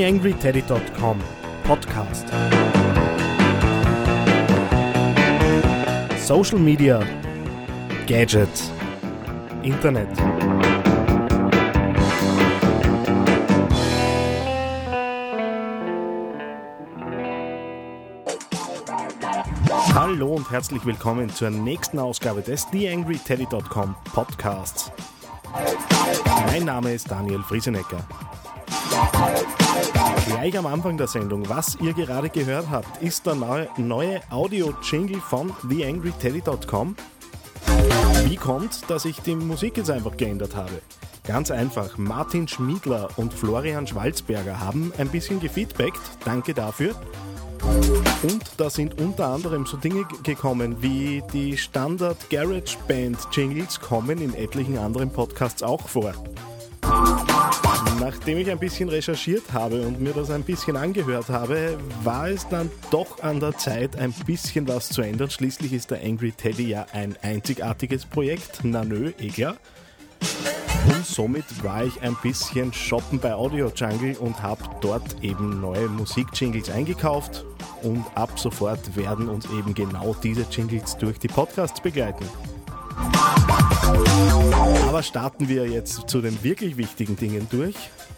TheAngryTeddy.com Podcast. Social Media, Gadgets, Internet. Hallo und herzlich willkommen zur nächsten Ausgabe des TheAngryTeddy.com Podcasts. Mein Name ist Daniel Friesenecker. Gleich am Anfang der Sendung, was ihr gerade gehört habt, ist der neue, neue Audio-Jingle von TheAngryTeddy.com. Wie kommt, dass ich die Musik jetzt einfach geändert habe? Ganz einfach, Martin Schmiedler und Florian Schwalzberger haben ein bisschen gefeedbackt, danke dafür. Und da sind unter anderem so Dinge gekommen wie die Standard Garage Band Jingles kommen in etlichen anderen Podcasts auch vor. Nachdem ich ein bisschen recherchiert habe und mir das ein bisschen angehört habe, war es dann doch an der Zeit, ein bisschen was zu ändern. Schließlich ist der Angry Teddy ja ein einzigartiges Projekt. Na nö, eh klar. Und somit war ich ein bisschen shoppen bei Audio Jungle und habe dort eben neue Musikjingles eingekauft. Und ab sofort werden uns eben genau diese Jingles durch die Podcasts begleiten. Aber starten wir jetzt zu den wirklich wichtigen Dingen durch.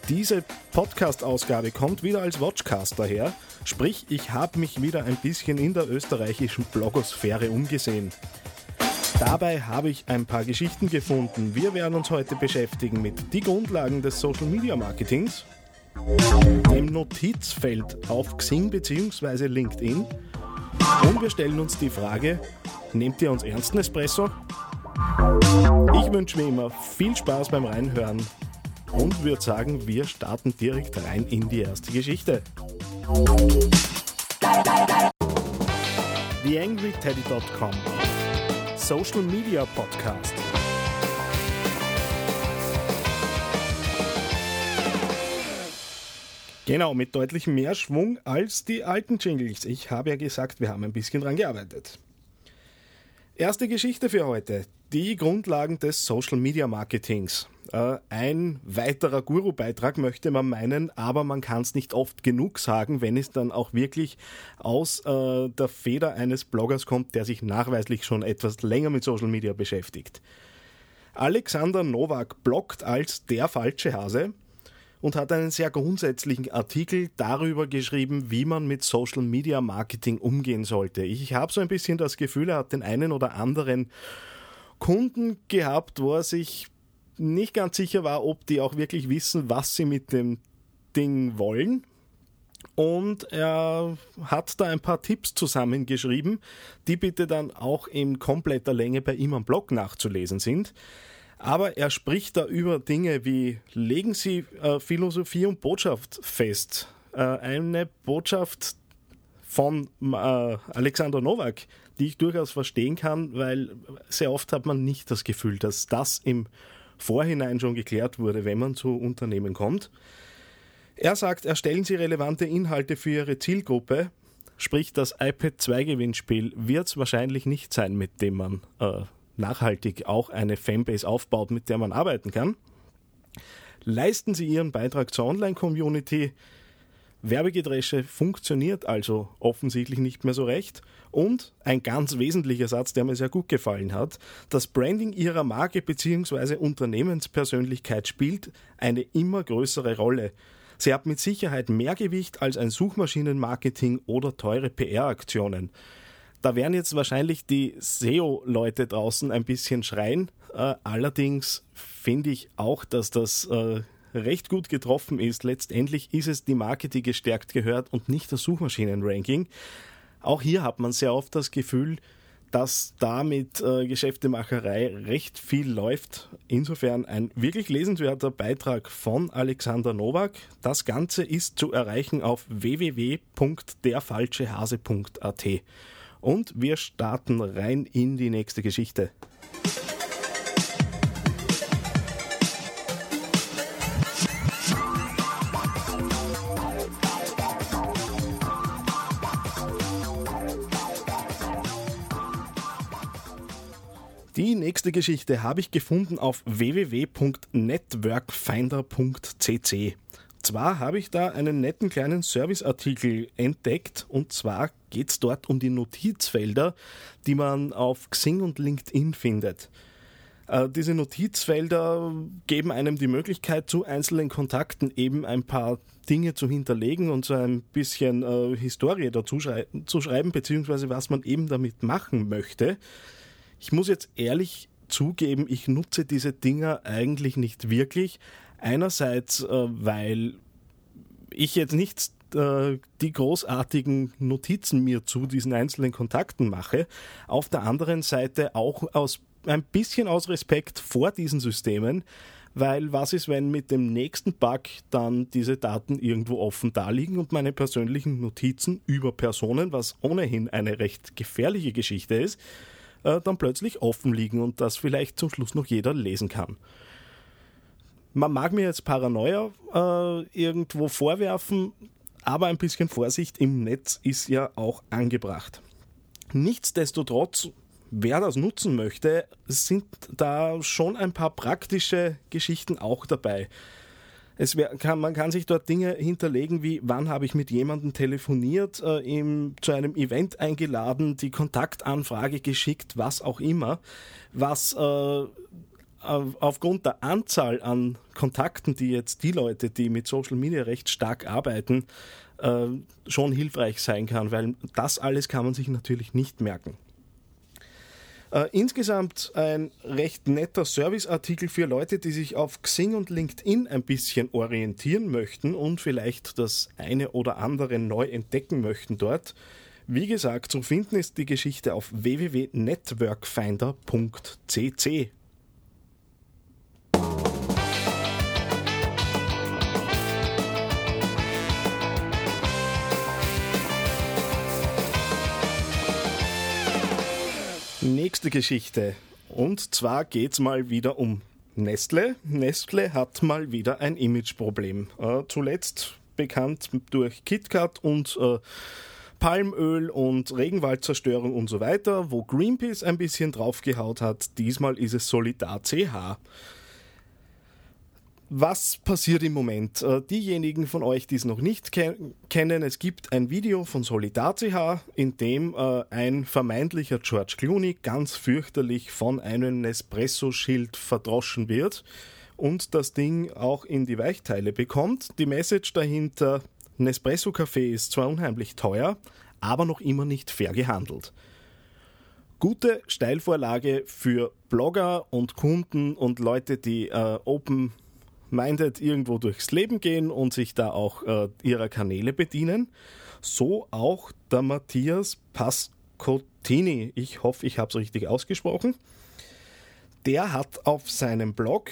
Diese Podcast-Ausgabe kommt wieder als Watchcast daher, sprich ich habe mich wieder ein bisschen in der österreichischen Blogosphäre umgesehen. Dabei habe ich ein paar Geschichten gefunden. Wir werden uns heute beschäftigen mit die Grundlagen des Social Media Marketings, dem Notizfeld auf Xing bzw. LinkedIn und wir stellen uns die Frage, nehmt ihr uns ernst, Espresso? Ich wünsche mir immer viel Spaß beim Reinhören und würde sagen, wir starten direkt rein in die erste Geschichte. TheAngryTeddy.com Social Media Podcast. Genau, mit deutlich mehr Schwung als die alten Jingles. Ich habe ja gesagt, wir haben ein bisschen dran gearbeitet. Erste Geschichte für heute. Die Grundlagen des Social Media Marketings. Äh, ein weiterer Guru-Beitrag möchte man meinen, aber man kann es nicht oft genug sagen, wenn es dann auch wirklich aus äh, der Feder eines Bloggers kommt, der sich nachweislich schon etwas länger mit Social Media beschäftigt. Alexander Nowak bloggt als der falsche Hase und hat einen sehr grundsätzlichen Artikel darüber geschrieben, wie man mit Social Media Marketing umgehen sollte. Ich habe so ein bisschen das Gefühl, er hat den einen oder anderen Kunden gehabt, wo er sich nicht ganz sicher war, ob die auch wirklich wissen, was sie mit dem Ding wollen. Und er hat da ein paar Tipps zusammengeschrieben, die bitte dann auch in kompletter Länge bei ihm am Blog nachzulesen sind. Aber er spricht da über Dinge wie legen Sie äh, Philosophie und Botschaft fest. Äh, eine Botschaft von äh, Alexander Nowak, die ich durchaus verstehen kann, weil sehr oft hat man nicht das Gefühl, dass das im Vorhinein schon geklärt wurde, wenn man zu Unternehmen kommt. Er sagt, erstellen Sie relevante Inhalte für Ihre Zielgruppe, sprich das iPad 2 Gewinnspiel wird es wahrscheinlich nicht sein, mit dem man äh, nachhaltig auch eine Fanbase aufbaut, mit der man arbeiten kann. Leisten Sie Ihren Beitrag zur Online-Community, Werbegedresche funktioniert also offensichtlich nicht mehr so recht. Und ein ganz wesentlicher Satz, der mir sehr gut gefallen hat, das Branding ihrer Marke bzw. Unternehmenspersönlichkeit spielt eine immer größere Rolle. Sie hat mit Sicherheit mehr Gewicht als ein Suchmaschinenmarketing oder teure PR-Aktionen. Da werden jetzt wahrscheinlich die SEO-Leute draußen ein bisschen schreien. Äh, allerdings finde ich auch, dass das äh, recht gut getroffen ist. Letztendlich ist es die Marke, die gestärkt gehört und nicht das Suchmaschinenranking. Auch hier hat man sehr oft das Gefühl, dass da mit äh, Geschäftemacherei recht viel läuft. Insofern ein wirklich lesenswerter Beitrag von Alexander Nowak. Das Ganze ist zu erreichen auf www.derfalschehase.at. Und wir starten rein in die nächste Geschichte. Nächste Geschichte habe ich gefunden auf www.networkfinder.cc. zwar habe ich da einen netten kleinen Serviceartikel entdeckt und zwar geht es dort um die Notizfelder, die man auf Xing und LinkedIn findet. Äh, diese Notizfelder geben einem die Möglichkeit, zu einzelnen Kontakten eben ein paar Dinge zu hinterlegen und so ein bisschen äh, Historie dazu schrei zu schreiben, beziehungsweise was man eben damit machen möchte. Ich muss jetzt ehrlich zugeben, ich nutze diese Dinger eigentlich nicht wirklich. Einerseits, äh, weil ich jetzt nicht äh, die großartigen Notizen mir zu diesen einzelnen Kontakten mache. Auf der anderen Seite auch aus ein bisschen aus Respekt vor diesen Systemen, weil was ist, wenn mit dem nächsten Bug dann diese Daten irgendwo offen daliegen und meine persönlichen Notizen über Personen, was ohnehin eine recht gefährliche Geschichte ist, äh, dann plötzlich offen liegen und das vielleicht zum Schluss noch jeder lesen kann. Man mag mir jetzt Paranoia äh, irgendwo vorwerfen, aber ein bisschen Vorsicht im Netz ist ja auch angebracht. Nichtsdestotrotz wer das nutzen möchte, sind da schon ein paar praktische Geschichten auch dabei. Es wär, kann, man kann sich dort Dinge hinterlegen wie, wann habe ich mit jemandem telefoniert, äh, ihm zu einem Event eingeladen, die Kontaktanfrage geschickt, was auch immer, was äh, aufgrund der Anzahl an Kontakten, die jetzt die Leute, die mit Social Media recht stark arbeiten, äh, schon hilfreich sein kann, weil das alles kann man sich natürlich nicht merken. Äh, insgesamt ein recht netter Serviceartikel für Leute, die sich auf Xing und LinkedIn ein bisschen orientieren möchten und vielleicht das eine oder andere neu entdecken möchten dort. Wie gesagt, zu finden ist die Geschichte auf www.networkfinder.cc. Nächste Geschichte. Und zwar geht es mal wieder um Nestle. Nestle hat mal wieder ein Imageproblem. Äh, zuletzt bekannt durch KitKat und äh, Palmöl und Regenwaldzerstörung und so weiter, wo Greenpeace ein bisschen draufgehaut hat. Diesmal ist es Solidar CH. Was passiert im Moment? Äh, diejenigen von euch, die es noch nicht ke kennen, es gibt ein Video von Solidar.ch, in dem äh, ein vermeintlicher George Clooney ganz fürchterlich von einem Nespresso-Schild verdroschen wird und das Ding auch in die Weichteile bekommt. Die Message dahinter, Nespresso-Kaffee ist zwar unheimlich teuer, aber noch immer nicht fair gehandelt. Gute Steilvorlage für Blogger und Kunden und Leute, die äh, Open minded irgendwo durchs Leben gehen und sich da auch äh, ihrer Kanäle bedienen. So auch der Matthias Pascottini. Ich hoffe, ich habe es richtig ausgesprochen. Der hat auf seinem Blog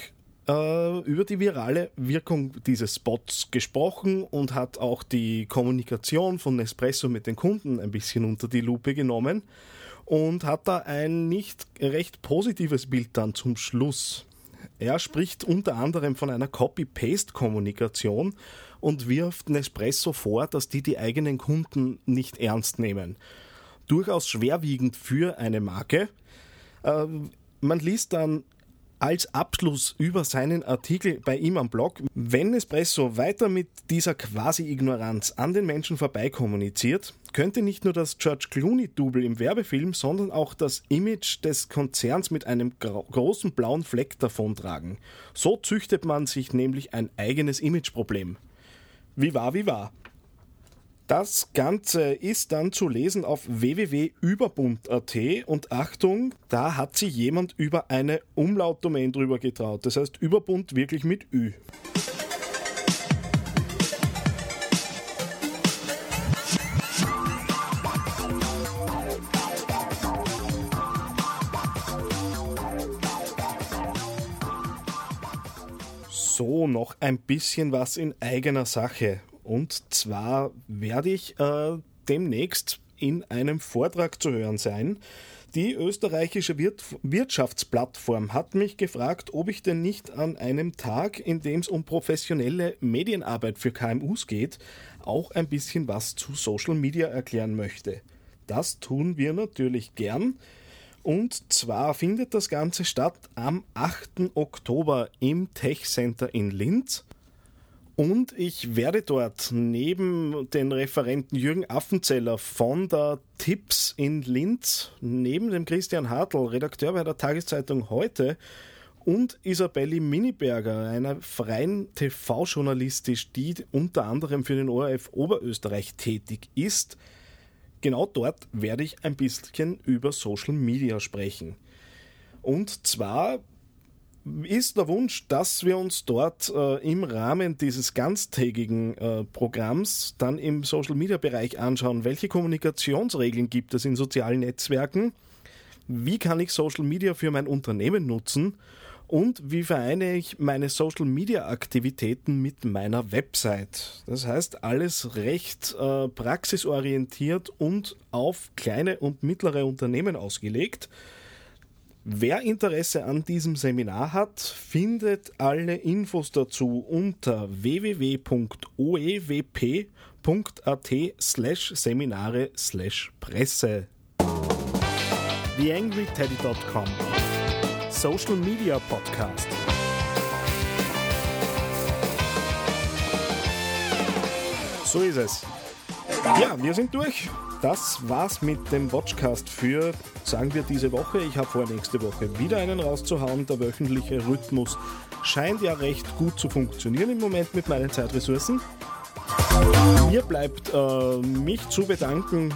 äh, über die virale Wirkung dieses Spots gesprochen und hat auch die Kommunikation von Nespresso mit den Kunden ein bisschen unter die Lupe genommen und hat da ein nicht recht positives Bild dann zum Schluss er spricht unter anderem von einer Copy-Paste-Kommunikation und wirft Nespresso vor, dass die die eigenen Kunden nicht ernst nehmen. Durchaus schwerwiegend für eine Marke. Ähm, man liest dann als Abschluss über seinen Artikel bei ihm am Blog, wenn Espresso weiter mit dieser Quasi-Ignoranz an den Menschen vorbei kommuniziert, könnte nicht nur das George Clooney-Double im Werbefilm, sondern auch das Image des Konzerns mit einem großen blauen Fleck davontragen. So züchtet man sich nämlich ein eigenes Imageproblem. Wie war, wie war. Das Ganze ist dann zu lesen auf www.überbund.at und Achtung, da hat sich jemand über eine Umlautdomain drüber getraut. Das heißt Überbund wirklich mit Ü. So, noch ein bisschen was in eigener Sache. Und zwar werde ich äh, demnächst in einem Vortrag zu hören sein. Die österreichische Wirtschaftsplattform hat mich gefragt, ob ich denn nicht an einem Tag, in dem es um professionelle Medienarbeit für KMUs geht, auch ein bisschen was zu Social Media erklären möchte. Das tun wir natürlich gern. Und zwar findet das Ganze statt am 8. Oktober im Tech Center in Linz. Und ich werde dort neben den Referenten Jürgen Affenzeller von der Tipps in Linz, neben dem Christian Hartl, Redakteur bei der Tageszeitung heute, und Isabelli Miniberger, einer freien TV-Journalistisch, die unter anderem für den ORF Oberösterreich tätig ist. Genau dort werde ich ein bisschen über Social Media sprechen. Und zwar ist der Wunsch, dass wir uns dort äh, im Rahmen dieses ganztägigen äh, Programms dann im Social Media Bereich anschauen, welche Kommunikationsregeln gibt es in sozialen Netzwerken, wie kann ich Social Media für mein Unternehmen nutzen und wie vereine ich meine Social Media Aktivitäten mit meiner Website. Das heißt, alles recht äh, praxisorientiert und auf kleine und mittlere Unternehmen ausgelegt. Wer Interesse an diesem Seminar hat, findet alle Infos dazu unter www.oewp.at slash Seminare slash Presse. TheAngryTeddy.com Social Media Podcast. So ist es. Ja, wir sind durch. Das war's mit dem Watchcast für, sagen wir, diese Woche. Ich habe vor, nächste Woche wieder einen rauszuhauen. Der wöchentliche Rhythmus scheint ja recht gut zu funktionieren im Moment mit meinen Zeitressourcen. Mir bleibt äh, mich zu bedanken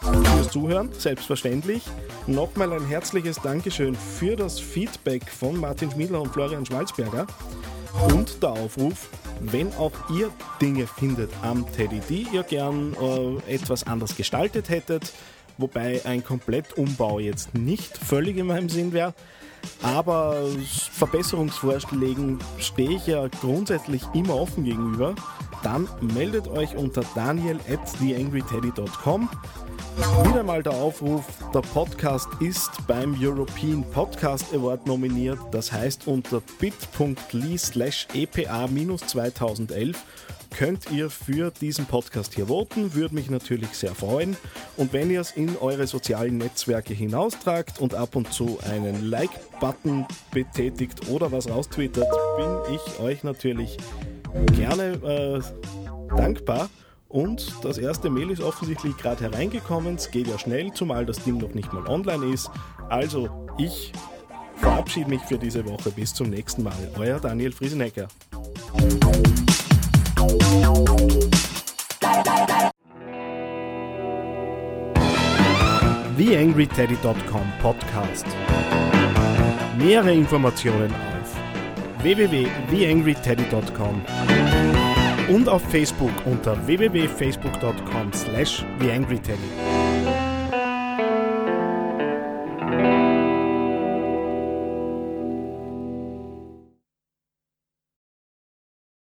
fürs Zuhören, selbstverständlich. Nochmal ein herzliches Dankeschön für das Feedback von Martin Schmiedler und Florian Schmalzberger und der Aufruf, wenn auch ihr Dinge findet am Teddy, die ihr gern äh, etwas anders gestaltet hättet, wobei ein Komplettumbau jetzt nicht völlig in meinem Sinn wäre, aber Verbesserungsvorschlägen stehe ich ja grundsätzlich immer offen gegenüber, dann meldet euch unter daniel at theangryteddy.com wieder mal der Aufruf, der Podcast ist beim European Podcast Award nominiert. Das heißt, unter bit.ly slash epa-2011 könnt ihr für diesen Podcast hier voten. Würde mich natürlich sehr freuen. Und wenn ihr es in eure sozialen Netzwerke hinaustragt und ab und zu einen Like-Button betätigt oder was raustwittert, bin ich euch natürlich gerne äh, dankbar. Und das erste Mail ist offensichtlich gerade hereingekommen. Es geht ja schnell, zumal das Ding noch nicht mal online ist. Also, ich verabschiede mich für diese Woche. Bis zum nächsten Mal. Euer Daniel Friesenecker. TheAngryTeddy.com Podcast. Mehrere Informationen auf www.theangryteddy.com und auf Facebook unter www.facebook.com slash theangryteddy.